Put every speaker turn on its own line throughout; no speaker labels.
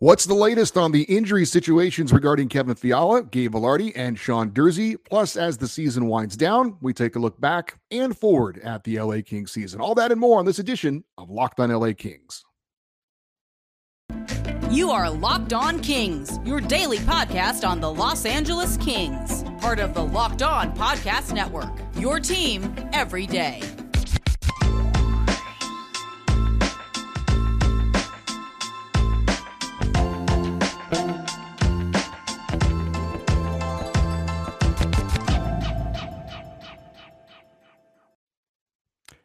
What's the latest on the injury situations regarding Kevin Fiala, Gabe Vilardi, and Sean Durzi? Plus, as the season winds down, we take a look back and forward at the LA Kings season. All that and more on this edition of Locked on LA Kings.
You are Locked On Kings, your daily podcast on the Los Angeles Kings, part of the Locked On Podcast Network. Your team every day.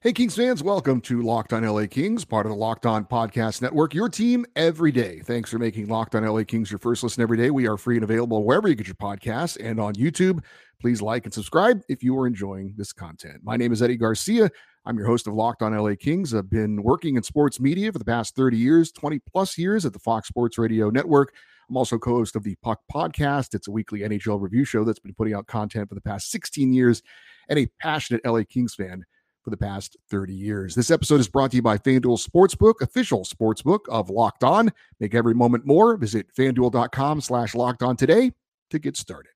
Hey, Kings fans, welcome to Locked on LA Kings, part of the Locked On Podcast Network, your team every day. Thanks for making Locked on LA Kings your first listen every day. We are free and available wherever you get your podcasts and on YouTube. Please like and subscribe if you are enjoying this content. My name is Eddie Garcia. I'm your host of Locked on LA Kings. I've been working in sports media for the past 30 years, 20 plus years at the Fox Sports Radio Network. I'm also co host of the Puck Podcast. It's a weekly NHL review show that's been putting out content for the past 16 years and a passionate LA Kings fan for the past 30 years. This episode is brought to you by FanDuel Sportsbook, official sportsbook of Locked On. Make every moment more. Visit fanduel.com slash locked on today to get started.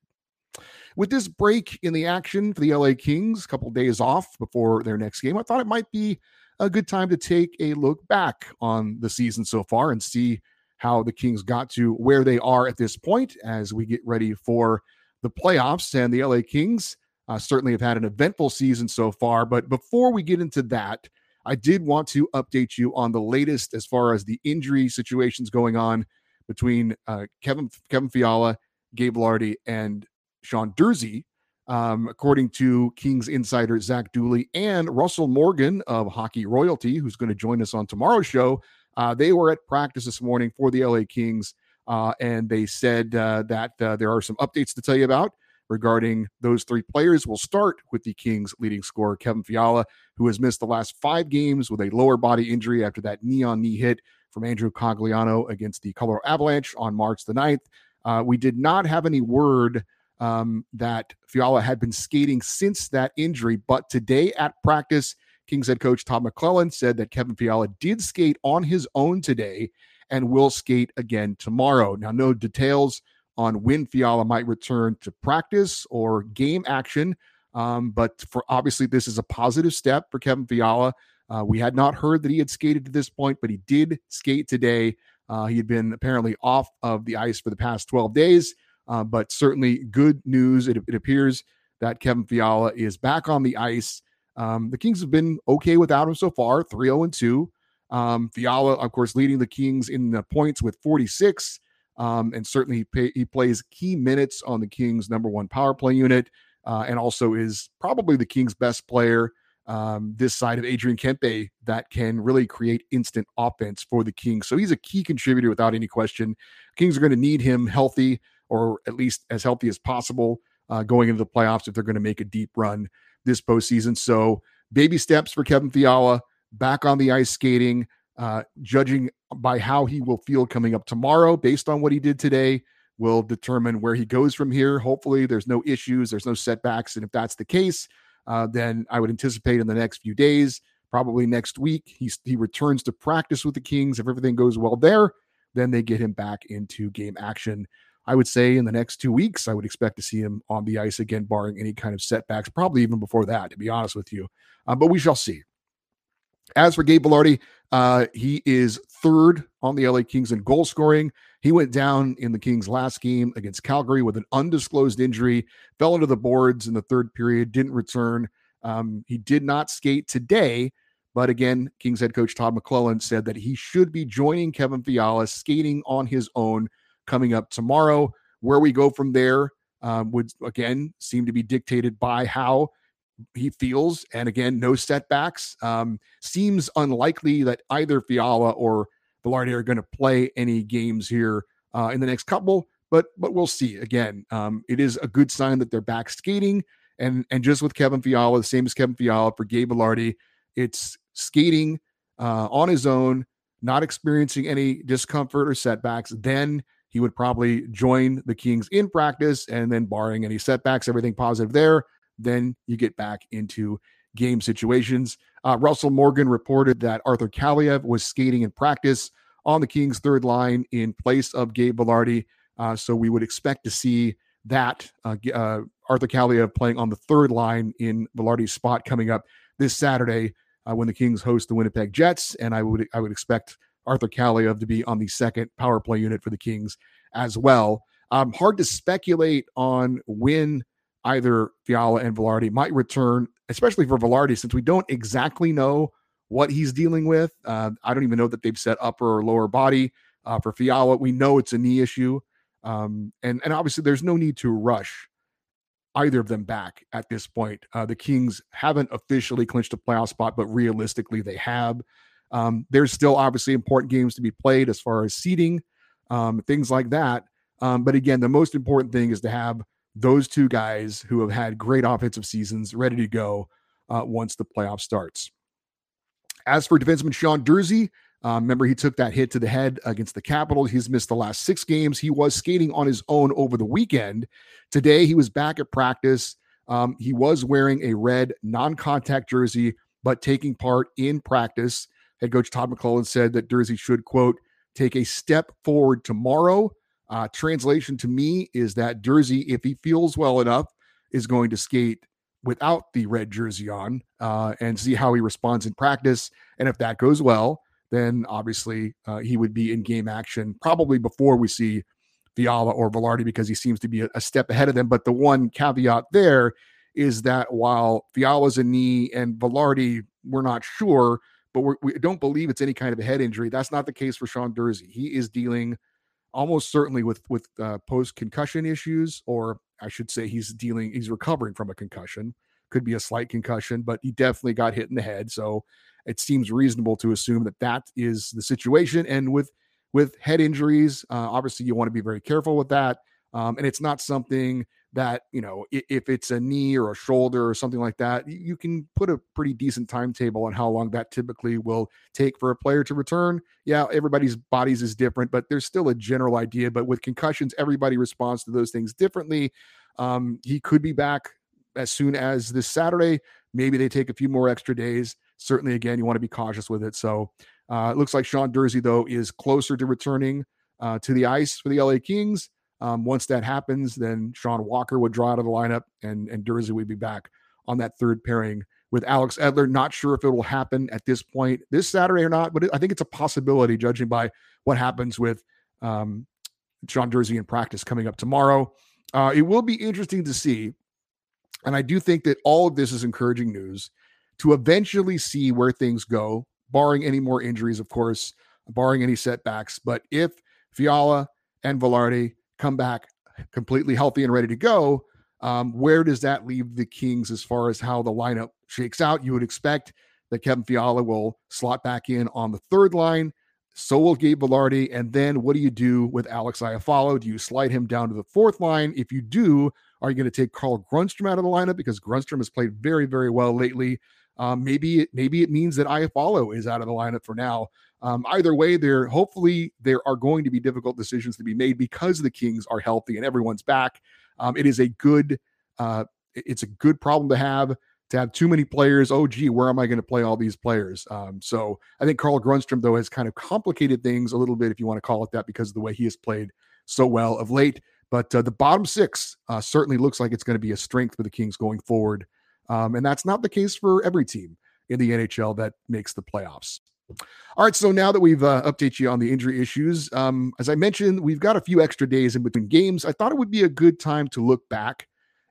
With this break in the action for the LA Kings, a couple days off before their next game, I thought it might be a good time to take a look back on the season so far and see how the Kings got to where they are at this point as we get ready for the playoffs and the LA Kings uh, certainly have had an eventful season so far. But before we get into that, I did want to update you on the latest as far as the injury situations going on between uh, Kevin Kevin Fiala, Gabe Vilardi, and Sean Durzi. Um, according to Kings insider Zach Dooley and Russell Morgan of Hockey Royalty, who's going to join us on tomorrow's show, uh, they were at practice this morning for the LA Kings, uh, and they said uh, that uh, there are some updates to tell you about regarding those three players. We'll start with the Kings' leading scorer, Kevin Fiala, who has missed the last five games with a lower body injury after that knee on knee hit from Andrew Cogliano against the Colorado Avalanche on March the 9th. Uh, we did not have any word um, that Fiala had been skating since that injury, but today at practice, Kings head coach Todd McLellan said that Kevin Fiala did skate on his own today and will skate again tomorrow. Now, no details on when Fiala might return to practice or game action. Um, but for obviously, this is a positive step for Kevin Fiala. Uh, we had not heard that he had skated to this point, but he did skate today. Uh, he had been apparently off of the ice for the past 12 days, uh, but certainly good news. It, it, appears that Kevin Fiala is back on the ice. Um, the Kings have been okay without him so far 3 0 2. Um, Fiala, of course, leading the Kings in the points with 46. Um, and certainly he, pay, he, plays key minutes on the Kings' number one power play unit, uh, and also is probably the Kings' best player um, this side of Adrian Kempe that can really create instant offense for the Kings. So he's a key contributor without any question. Kings are going to need him healthy, or at least as healthy as possible, uh, going into the playoffs if they're going to make a deep run this postseason. So baby steps for Kevin Fiala, back on the ice skating. Uh, judging by how he will feel coming up tomorrow, based on what he did today, will determine where he goes from here. Hopefully, there's no issues, there's no setbacks. And if that's the case, uh, then I would anticipate in the next few days, probably next week, he's, he returns to practice with the Kings. If everything goes well there, then they get him back into game action. I would say in the next two weeks, I would expect to see him on the ice again, barring any kind of setbacks, probably even before that, to be honest with you. Uh, but we shall see. As for Gabe Vilardi, uh, he is third on the LA Kings in goal scoring. He went down in the Kings' last game against Calgary with an undisclosed injury, fell into the boards in the third period, didn't return. Um, he did not skate today, but again, Kings head coach Todd McLellan said that he should be joining Kevin Fiala skating on his own coming up tomorrow. Where we go from there um, would again seem to be dictated by how he feels. And again, no setbacks. Um, seems unlikely that either Fiala or Vilardi are going to play any games here uh, in the next couple, but but we'll see. Again, um, it is a good sign that they're back skating. And and just with Kevin Fiala, the same as Kevin Fiala for Gabe Vilardi, it's skating uh, on his own, not experiencing any discomfort or setbacks. Then he would probably join the Kings in practice, and then barring any setbacks, everything positive there then you get back into game situations. Uh, Russell Morgan reported that Arthur Kaliyev was skating in practice on the Kings' third line in place of Gabe Vilardi. Uh, so we would expect to see that uh, uh, Arthur Kaliyev playing on the third line in Vilardi's spot coming up this Saturday uh, when the Kings host the Winnipeg Jets, and I would I would expect Arthur Kaliyev to be on the second power play unit for the Kings as well. Um, hard to speculate on when either Fiala and Vilardi might return, especially for Vilardi, since we don't exactly know what he's dealing with. Uh, I don't even know that they've set upper or lower body. Uh, for Fiala, we know it's a knee issue. Um, and, and obviously, there's no need to rush either of them back at this point. Uh, the Kings haven't officially clinched a playoff spot, but realistically, they have. Um, there's still obviously important games to be played as far as seeding, um, things like that. Um, but again, the most important thing is to have those two guys who have had great offensive seasons ready to go uh, once the playoff starts. As for defenseman Sean Durzi, um, remember, he took that hit to the head against the Capitals. He's missed the last six games. He was skating on his own over the weekend. Today, he was back at practice. Um, he was wearing a red non contact jersey, but taking part in practice. Head coach Todd McLellan said that Durzi should, quote, take a step forward tomorrow. Uh, translation to me is that Durzi, if he feels well enough, is going to skate without the red jersey on uh, and see how he responds in practice. And if that goes well, then obviously uh, he would be in game action probably before we see Fiala or Vilardi because he seems to be a, a, step ahead of them. But the one caveat there is that while Fiala's a knee and Vilardi, we're not sure, but we're, we do not believe it's any kind of a head injury. That's not the case for Sean Durzi. He is dealing almost certainly with with uh, post concussion issues, or I should say, he's dealing. He's recovering from a concussion. Could be a slight concussion, but he definitely got hit in the head. So it seems reasonable to assume that that is the situation. And with with head injuries, uh, obviously you want to be very careful with that. Um, and it's not something that you know if, it's a knee or a shoulder or something like that, you can put a pretty decent timetable on how long that typically will take for a player to return. Yeah, everybody's bodies is different, but there's still a general idea. But with concussions, everybody responds to those things differently. Um, he could be back as soon as this Saturday. Maybe they take a few more extra days certainly, again, you want to be cautious with it. So uh, it looks like Sean Durzi, though, is closer to returning uh, to the ice for the LA Kings. Um, once that happens, then Sean Walker would draw out of the lineup and, and Durzi would be back on that third pairing with Alex Edler. Not sure if it will happen at this point this Saturday or not, but it, I think it's a possibility judging by what happens with um, Sean Durzi in practice coming up tomorrow. Uh, it will be interesting to see. And I do think that all of this is encouraging news to eventually see where things go, barring any more injuries, of course, barring any setbacks. But if Fiala and Vilardi come back completely healthy and ready to go, um, where does that leave the Kings as far as how the lineup shakes out? You would expect that Kevin Fiala will slot back in on the third line. So will Gabe Vilardi. And then what do you do with Alex Iafallo? Do you slide him down to the fourth line? If you do, are you going to take Carl Grundstrom out of the lineup? Because Grundstrom has played very, very well lately. Um, maybe it, maybe it means that Iafallo is out of the lineup for now. Um, either way, there hopefully there are going to be difficult decisions to be made because the Kings are healthy and everyone's back. Um, it is a good uh, it's a good problem to have to have too many players. Oh, gee, where am I going to play all these players? Um, so I think Carl Grundstrom though has kind of complicated things a little bit, if you want to call it that, because of the way he has played so well of late. But uh, the bottom six uh, certainly looks like it's going to be a strength for the Kings going forward. Um, and that's not the case for every team in the NHL that makes the playoffs. All right, so now that we've uh, updated you on the injury issues, um, as I mentioned, we've got a few extra days in between games. I thought it would be a good time to look back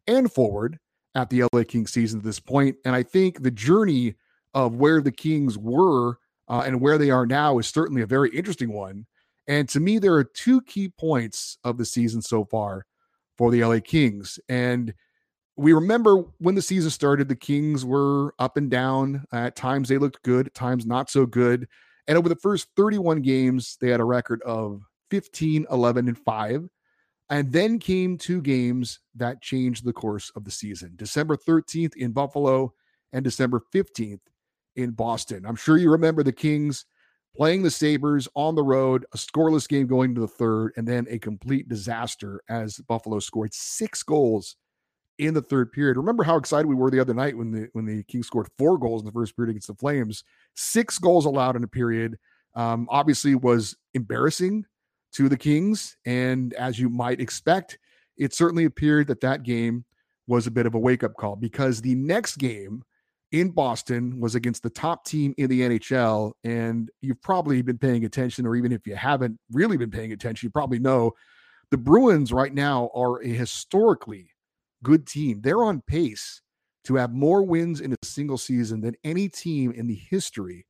and forward at the LA Kings season at this point. And I think the journey of where the Kings were uh, and where they are now is certainly a very interesting one. And to me, there are two key points of the season so far for the LA Kings. And we remember when the season started, the Kings were up and down. At times they looked good, at times not so good. And over the first 31 games, they had a record of 15, 11, and 5. And then came two games that changed the course of the season December 13th in Buffalo and December 15th in Boston. I'm sure you remember the Kings playing the Sabres on the road, a scoreless game going to the third, and then a complete disaster as Buffalo scored six goals in the third period. Remember how excited we were the other night when the when the Kings scored four goals in the first period against the Flames, six goals allowed in a period. um, obviously was embarrassing to the Kings. And as you might expect, it certainly appeared that that game was a bit of a wake up call because the next game in Boston was against the top team in the NHL. And you've probably been paying attention, or even if you haven't really been paying attention, you probably know the Bruins right now are a historically good team. They're on pace to have more wins in a single season than any team in the history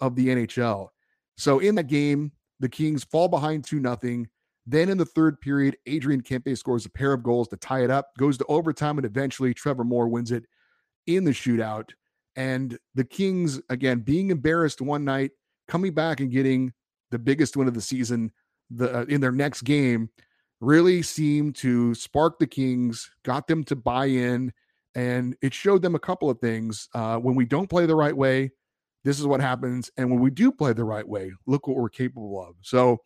of the NHL. So in that game, the Kings fall behind 2 nothing. Then in the third period, Adrian Kempe scores a pair of goals to tie it up, goes to overtime, and eventually Trevor Moore wins it in the shootout. And the Kings, again, being embarrassed one night, coming back and getting the biggest win of the season the, uh, in their next game, really seemed to spark the Kings, got them to buy in, and it showed them a couple of things. Uh, when we don't play the right way, this is what happens. And when we do play the right way, look what we're capable of. So,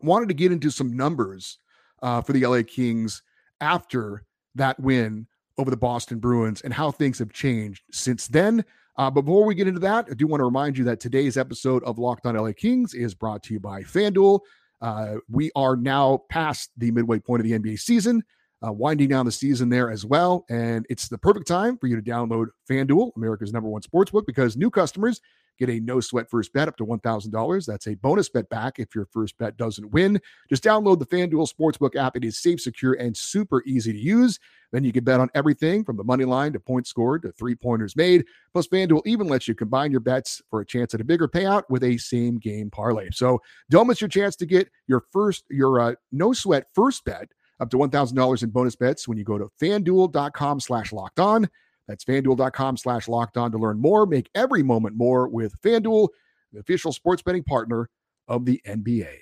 wanted to get into some numbers uh, for the LA Kings after that win over the Boston Bruins and how things have changed since then. Uh, before we get into that, I do want to remind you that today's episode of Locked On LA Kings is brought to you by FanDuel. Uh, we are now past the midway point of the NBA season, uh, winding down the season there as well. And it's the perfect time for you to download FanDuel, America's number one sportsbook, because new customers Get a no sweat first bet up to $1,000. That's a bonus bet back if your first bet doesn't win. Just download the FanDuel Sportsbook app. It is safe, secure, and super easy to use. Then you can bet on everything from the money line to points scored to three pointers made. Plus, FanDuel even lets you combine your bets for a chance at a bigger payout with a same game parlay. So don't miss your chance to get your first, your uh, no sweat first bet up to $1,000 in bonus bets when you go to fanduel.com slash locked on. That's fanduel.com slash locked on to learn more. Make every moment more with Fanduel, the official sports betting partner of the NBA.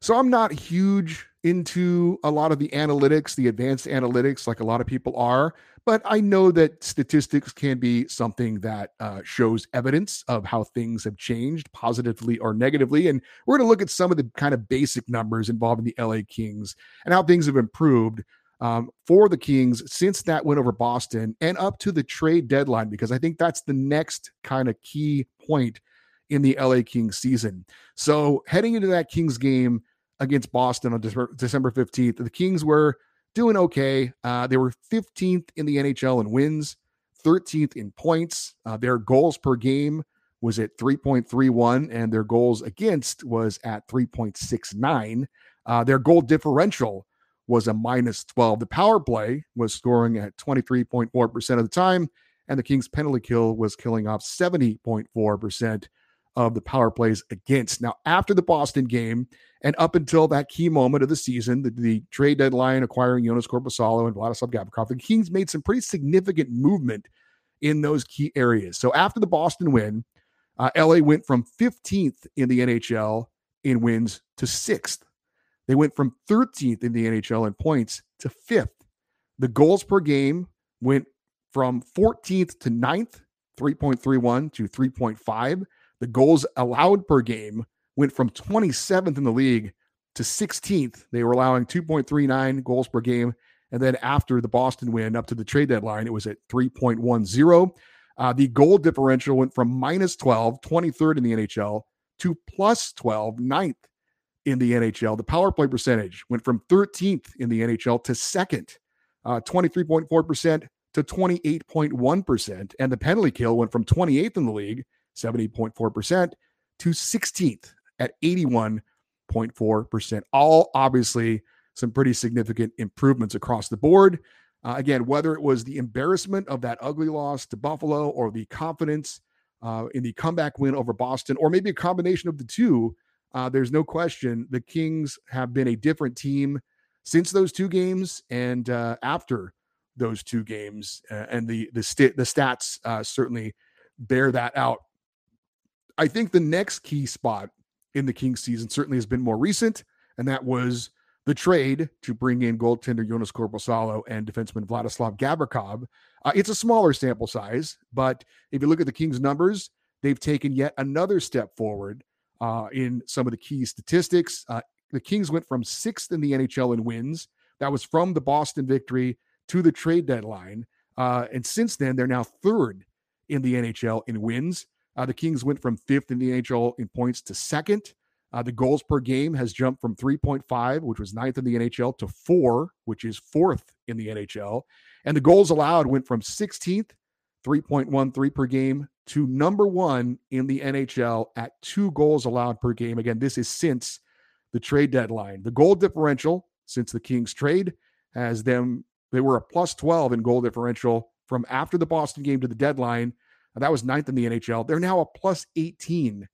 So I'm not huge into a lot of the analytics, the advanced analytics, like a lot of people are, but I know that statistics can be something that uh, shows evidence of how things have changed positively or negatively. And we're going to look at some of the kind of basic numbers involving the LA Kings and how things have improved um, for the Kings since that win over Boston and up to the trade deadline, because I think that's the next kind of key point in the LA Kings season. So heading into that Kings game against Boston on December 15th, the Kings were doing okay. Uh, they were 15th in the NHL in wins, 13th in points. Uh, their goals per game was at 3.31, and their goals against was at 3.69. Uh, their goal differential was a minus 12. The power play was scoring at 23.4% of the time, and the Kings' penalty kill was killing off 70.4% of the power plays against. Now, after the Boston game, and up until that key moment of the season, the, the trade deadline acquiring Joonas Korpisalo and Vladislav Gavrikov, the Kings made some pretty significant movement in those key areas. So after the Boston win, uh, LA went from 15th in the NHL in wins to sixth they went from 13th in the NHL in points to fifth. The goals per game went from 14th to 9th, 3.31 to 3.5. The goals allowed per game went from 27th in the league to 16th. They were allowing 2.39 goals per game. And then after the Boston win up to the trade deadline, it was at 3.10. Uh, the goal differential went from minus 12, 23rd in the NHL, to plus 12, 9th in the NHL. The power play percentage went from 13th in the NHL to second, uh, 23.4% to 28.1%. And the penalty kill went from 28th in the league, 70.4%, to 16th at 81.4%. All obviously some pretty significant improvements across the board. Uh, again, whether it was the embarrassment of that ugly loss to Buffalo or the confidence uh, in the comeback win over Boston, or maybe a combination of the two, uh, there's no question the Kings have been a different team since those two games and uh, after those two games, and the the st- the stats uh, certainly bear that out. I think the next key spot in the Kings season certainly has been more recent, and that was the trade to bring in goaltender Joonas Korpisalo and defenseman Vladislav Gavrikov. Uh, it's a smaller sample size, but if you look at the Kings' numbers, they've taken yet another step forward uh, in some of the key statistics. Uh, the Kings went from sixth in the NHL in wins. That was from the Boston victory to the trade deadline. Uh, and since then, they're now third in the NHL in wins. Uh, the Kings went from fifth in the NHL in points to second. Uh, the goals per game has jumped from 3.5, which was ninth in the NHL, to four, which is fourth in the NHL. And the goals allowed went from 16th, 3.13 per game, to number one in the NHL at two goals allowed per game. Again, this is since the trade deadline. The goal differential since the Kings trade has them, they were a plus 12 in goal differential from after the Boston game to the deadline. That was ninth in the NHL. They're now a plus 18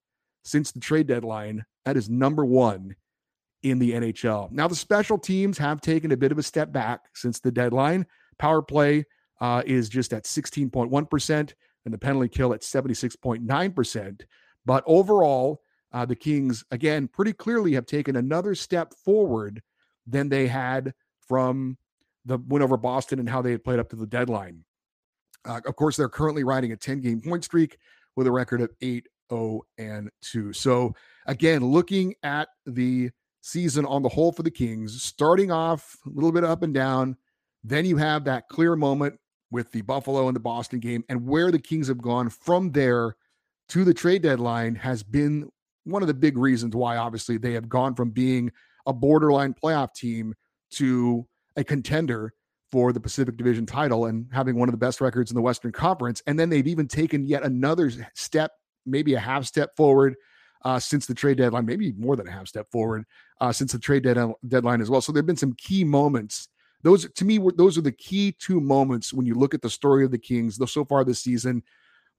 since the trade deadline. That is number one in the NHL. Now, the special teams have taken a bit of a step back since the deadline. Power play uh, is just at 16.1%, and the penalty kill at 76.9%. But overall, uh, the Kings, again, pretty clearly have taken another step forward than they had from the win over Boston and how they had played up to the deadline. Uh, of course, they're currently riding a 10 game point streak with a record of 8 0 and 2. So, again, looking at the season on the whole for the Kings, starting off a little bit up and down, then you have that clear moment with the Buffalo and the Boston game, and where the Kings have gone from there to the trade deadline has been one of the big reasons why, obviously, they have gone from being a borderline playoff team to a contender for the Pacific Division title and having one of the best records in the Western Conference. And then they've even taken yet another step, maybe a half step forward uh, since the trade deadline, maybe more than a half step forward uh, since the trade dead- deadline as well. So there have been some key moments. Those to me, were, those are the key two moments when you look at the story of the Kings though so far this season: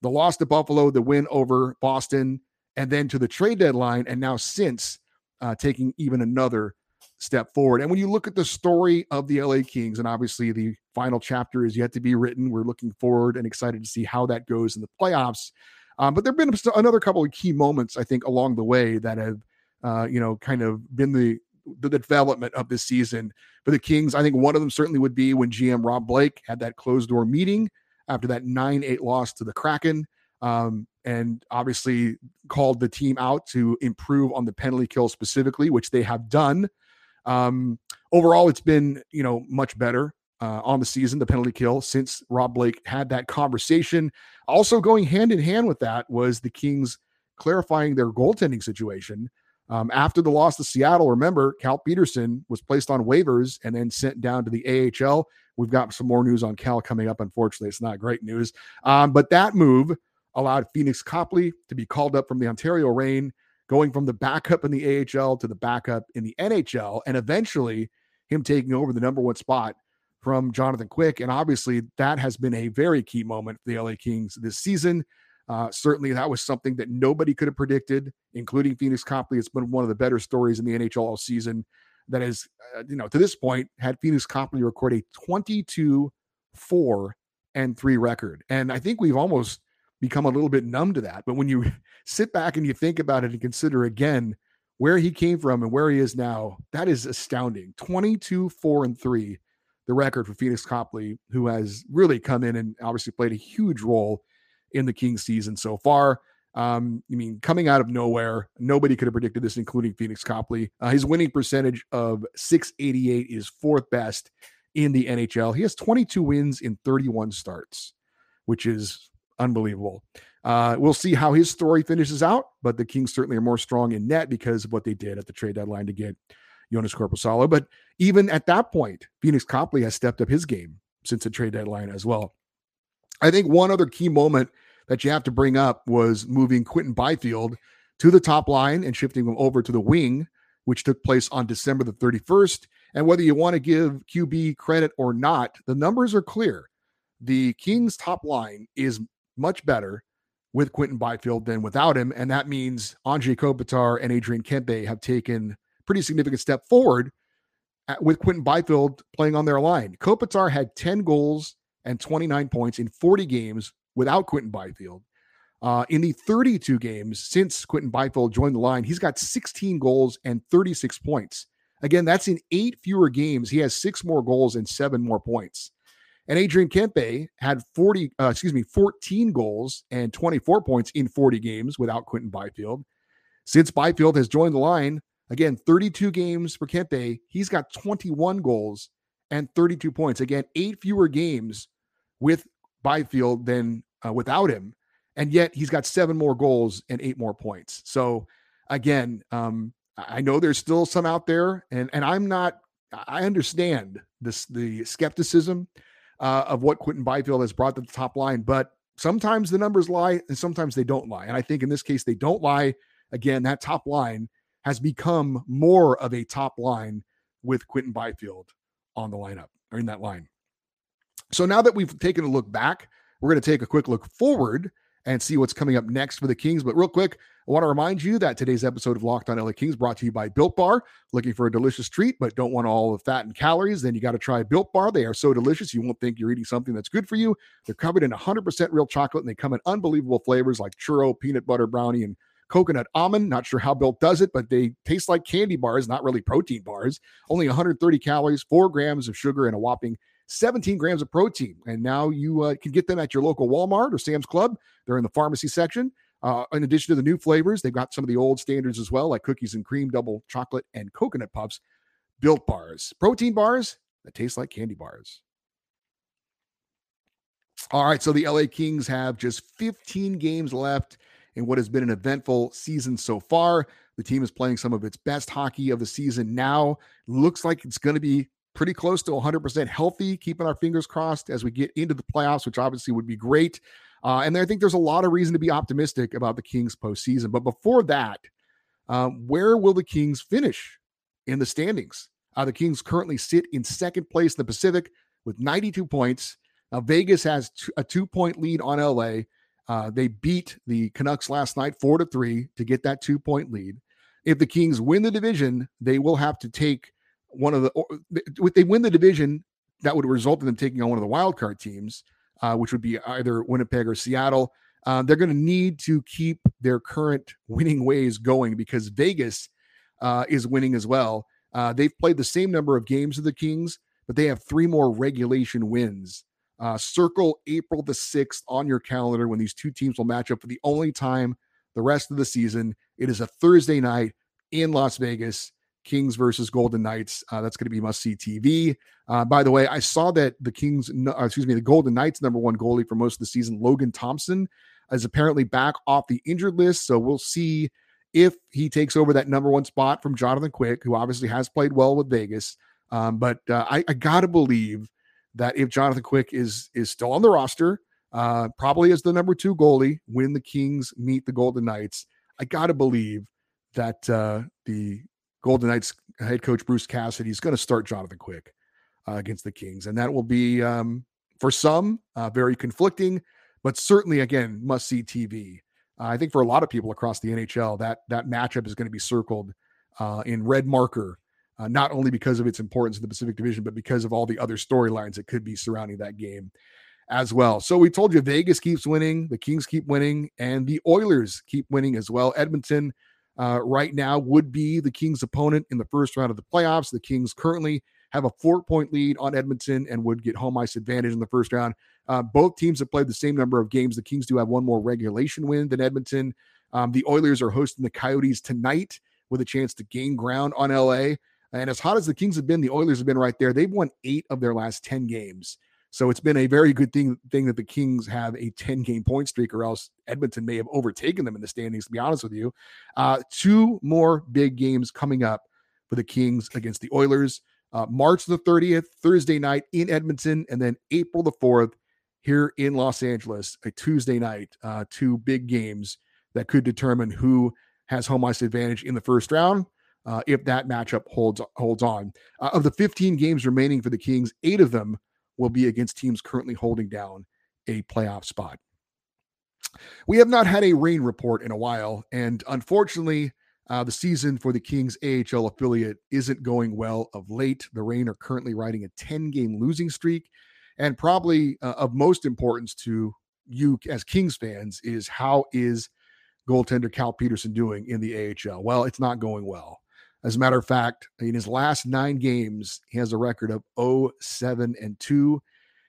the loss to Buffalo, the win over Boston, and then to the trade deadline, and now since uh, taking even another step forward. And when you look at the story of the LA Kings, and obviously the final chapter is yet to be written, we're looking forward and excited to see how that goes in the playoffs. Um, but there have been another couple of key moments, I think, along the way that have, uh, you know, kind of been the the development of this season for the Kings. I think one of them certainly would be when GM Rob Blake had that closed door meeting after that 9 8 loss to the Kraken. Um, and obviously called the team out to improve on the penalty kill specifically, which they have done. Um, overall, it's been you know much better uh, on the season, the penalty kill since Rob Blake had that conversation. Also, going hand in hand with that was the Kings clarifying their goaltending situation. Um, after the loss to Seattle, remember Cal Petersen was placed on waivers and then sent down to the AHL. We've got some more news on Cal coming up. Unfortunately, it's not great news. Um, but that move allowed Pheonix Copley to be called up from the Ontario Reign going from the backup in the AHL to the backup in the NHL, and eventually him taking over the number one spot from Jonathan Quick. And obviously, that has been a very key moment for the LA Kings this season. Uh, certainly, that was something that nobody could have predicted, including Pheonix Copley. It's been one of the better stories in the NHL all season. That is, uh, you know, to this point, had Pheonix Copley record a 22 4 and 3 record. And I think we've almost become a little bit numb to that. But when you sit back and you think about it and consider again where he came from and where he is now, that is astounding. 22, 4, and 3, the record for Pheonix Copley, who has really come in and obviously played a huge role in the Kings season so far. Um, I mean, coming out of nowhere, nobody could have predicted this, including Pheonix Copley. Uh, his winning percentage of 688 is fourth best in the NHL. He has 22 wins in 31 starts, which is unbelievable. Uh, we'll see how his story finishes out, but the Kings certainly are more strong in net because of what they did at the trade deadline to get Joonas Korpisalo. But even at that point, Pheonix Copley has stepped up his game since the trade deadline as well. I think one other key moment that you have to bring up was moving Quinton Byfield to the top line and shifting him over to the wing, which took place on December the 31st. And whether you want to give QB credit or not, the numbers are clear. The Kings' top line is much better with Quinton Byfield than without him. And that means Anze Kopitar and Adrian Kempe have taken pretty significant step forward at, with Quinton Byfield playing on their line. Kopitar had 10 goals and 29 points in 40 games without Quinton Byfield. Uh, in the 32 games since Quinton Byfield joined the line, he's got 16 goals and 36 points. Again, that's in eight fewer games. He has six more goals and seven more points. And Adrian Kempe had 40, uh, excuse me, 14 goals and 24 points in 40 games without Quinton Byfield. Since Byfield has joined the line, again, 32 games for Kempe, he's got 21 goals and 32 points. Again, eight fewer games with Byfield than uh, without him. and yet he's got seven more goals and eight more points. So again, um, I know there's still some out there, and and I'm not. I understand this the skepticism uh, of what Quinton Byfield has brought to the top line, but sometimes the numbers lie and sometimes they don't lie. And I think in this case they don't lie. Again, that top line has become more of a top line with Quinton Byfield on the lineup or in that line. So now that we've taken a look back, we're going to take a quick look forward and see what's coming up next for the Kings. But real quick, I want to remind you that today's episode of Locked on LA Kings brought to you by Built Bar. Looking for a delicious treat, but don't want all the fat and calories? Then you got to try Built Bar. They are so delicious, you won't think you're eating something that's good for you. They're covered in 100% real chocolate, and they come in unbelievable flavors like churro, peanut butter brownie, and coconut almond. Not sure how Built does it, but they taste like candy bars, not really protein bars. Only 130 calories, four grams of sugar, and a whopping 17 grams of protein. And now you uh, can get them at your local Walmart or Sam's Club. They're in the pharmacy section. Uh, in addition to the new flavors, they've got some of the old standards as well, like cookies and cream, double chocolate, and coconut puffs. Built bars, protein bars that taste like candy bars. All right, so the LA Kings have just 15 games left in what has been an eventful season so far. The team is playing some of its best hockey of the season now. Looks like it's going to be pretty close to 100% healthy, keeping our fingers crossed as we get into the playoffs, which obviously would be great. Uh, and I think there's a lot of reason to be optimistic about the Kings postseason. But before that, um, where will the Kings finish in the standings? Uh, the Kings currently sit in second place in the Pacific with 92 points. Now, Vegas has t- a two point lead on LA. Uh, they beat the Canucks last night four to three to get that two point lead. If the Kings win the division, they will have to take one of the. If they win the division, that would result in them taking on one of the wild card teams uh, which would be either Winnipeg or Seattle. Uh, they're going to need to keep their current winning ways going because Vegas uh, is winning as well. Uh, they've played the same number of games of the Kings, but they have three more regulation wins. Uh, circle April the 6th on your calendar when these two teams will match up for the only time the rest of the season. It is a Thursday night in Las Vegas. Kings versus Golden Knights. Uh, that's going to be must see TV. Uh, by the way, I saw that the Kings, uh, excuse me, the Golden Knights number one goalie for most of the season, Logan Thompson, is apparently back off the injured list. So we'll see if he takes over that number one spot from Jonathan Quick, who obviously has played well with Vegas. Um, but uh, I, I got to believe that if Jonathan Quick is is still on the roster, uh, probably as the number two goalie when the Kings meet the Golden Knights, I got to believe that uh, the Golden Knights head coach Bruce Cassidy is going to start Jonathan Quick uh, against the Kings, and that will be um, for some uh, very conflicting, but certainly again must see TV. Uh, I think for a lot of people across the NHL, that that matchup is going to be circled uh, in red marker, uh, not only because of its importance in the Pacific Division, but because of all the other storylines that could be surrounding that game as well. So we told you Vegas keeps winning, the Kings keep winning, and the Oilers keep winning as well. Edmonton uh, right now would be the Kings' opponent in the first round of the playoffs. The Kings currently have a four point lead on Edmonton and would get home ice advantage in the first round. Uh, both teams have played the same number of games. The Kings do have one more regulation win than Edmonton. Um, the Oilers are hosting the Coyotes tonight with a chance to gain ground on LA. And as hot as the Kings have been, the Oilers have been right there. They've won eight of their last 10 games. So it's been a very good thing thing that the Kings have a 10 game point streak, or else Edmonton may have overtaken them in the standings, to be honest with you. Uh, two more big games coming up for the Kings against the Oilers. Uh, March the 30th, Thursday night in Edmonton, and then April the 4th here in Los Angeles, a Tuesday night. Uh, two big games that could determine who has home ice advantage in the first round. Uh, if that matchup holds holds on, uh, of the 15 games remaining for the Kings, eight of them will be against teams currently holding down a playoff spot. We have not had a Reign report in a while, and unfortunately, uh, the season for the Kings AHL affiliate isn't going well of late. The Reign are currently riding a 10 game losing streak. And probably uh, of most importance to you as Kings fans is how is goaltender Cal Petersen doing in the AHL? Well, it's not going well. As a matter of fact, in his last nine games, he has a record of 0 7 and 2.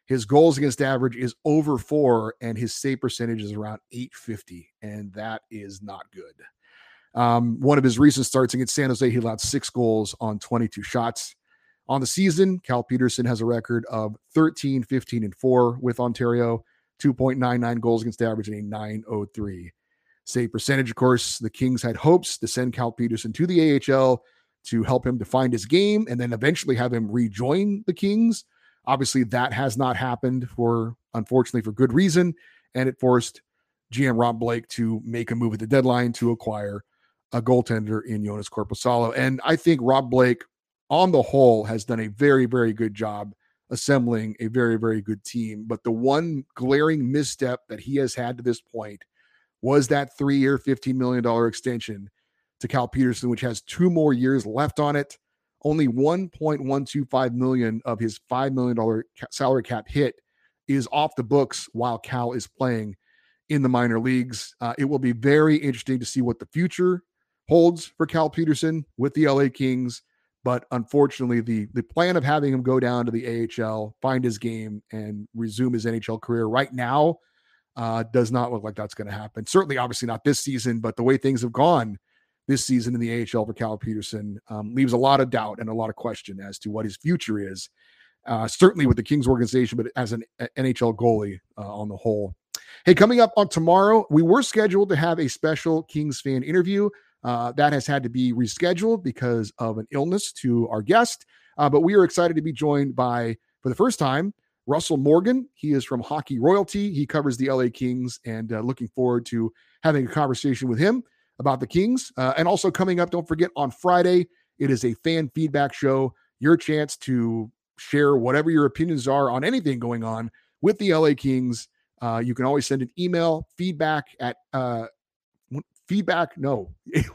His goals against average is over four, and his save percentage is around 850, and that is not good. Um, one of his recent starts against San Jose, he allowed six goals on 22 shots. On the season, Cal Petersen has a record of 13, 15, and 4 with Ontario, 2.99 goals against average and a 903 save percentage. Of course, the Kings had hopes to send Cal Petersen to the AHL to help him define his game and then eventually have him rejoin the Kings. Obviously, that has not happened for, unfortunately, for good reason. And it forced GM Rob Blake to make a move at the deadline to acquire a goaltender in Joonas Korpisalo. And I think Rob Blake, on the whole, has done a very, very good job assembling a very, very good team. But the one glaring misstep that he has had to this point was that three year, $15 million extension to Cal Petersen, which has two more years left on it. Only 1.125 million of his $5 million salary cap hit is off the books while Cal is playing in the minor leagues. Uh, it will be very interesting to see what the future holds for Cal Petersen with the LA Kings. But unfortunately, the the plan of having him go down to the AHL, find his game, and resume his NHL career right now uh, does not look like that's going to happen. Certainly, obviously not this season, but the way things have gone this season in the AHL for Cal Petersen um, leaves a lot of doubt and a lot of question as to what his future is. Uh, certainly with the Kings organization, but as an NHL goalie uh, on the whole. Hey, coming up on tomorrow, we were scheduled to have a special Kings fan interview. Uh, that has had to be rescheduled because of an illness to our guest. Uh, but we are excited to be joined by, for the first time, Russell Morgan. He is from Hockey Royalty. He covers the LA Kings and uh, looking forward to having a conversation with him about the Kings. Uh, and also coming up, don't forget on Friday, it is a fan feedback show. Your chance to share whatever your opinions are on anything going on with the LA Kings. Uh, you can always send an email feedback at uh, feedback. No,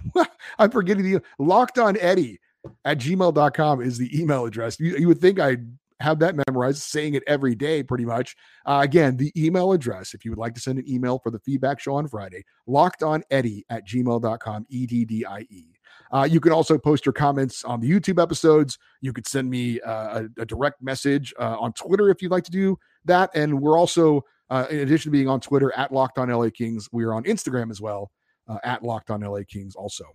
I'm forgetting the locked on Eddie at gmail.com is the email address. You, you would think I'd have that memorized, saying it every day pretty much. Uh, again, the email address, if you would like to send an email for the feedback show on Friday, locked on Eddie at gmail.com, E D D I E. Uh, you can also post your comments on the YouTube episodes. You could send me uh, a, a, direct message uh, on Twitter if you'd like to do that. And we're also, uh, in addition to being on Twitter at Locked On LA Kings, we are on Instagram as well uh, at Locked On LA Kings also.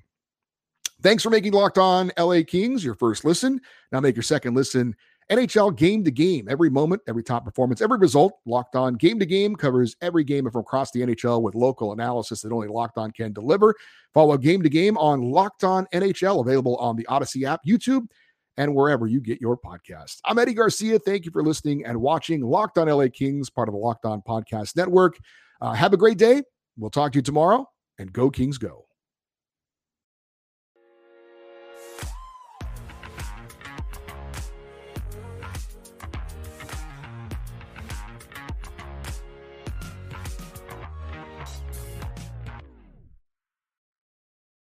Thanks for making Locked On LA Kings your first listen. Now make your second listen NHL game to game. Every moment, every top performance, every result. Locked On game to game covers every game from across the NHL with local analysis that only Locked On can deliver. Follow game to game on Locked On NHL, available on the Audacy app, YouTube, and wherever you get your podcast. I'm Eddie Garcia. Thank you for listening and watching Locked On LA Kings, part of the Locked On Podcast Network. Uh, have a great day. We'll talk to you tomorrow and go Kings go.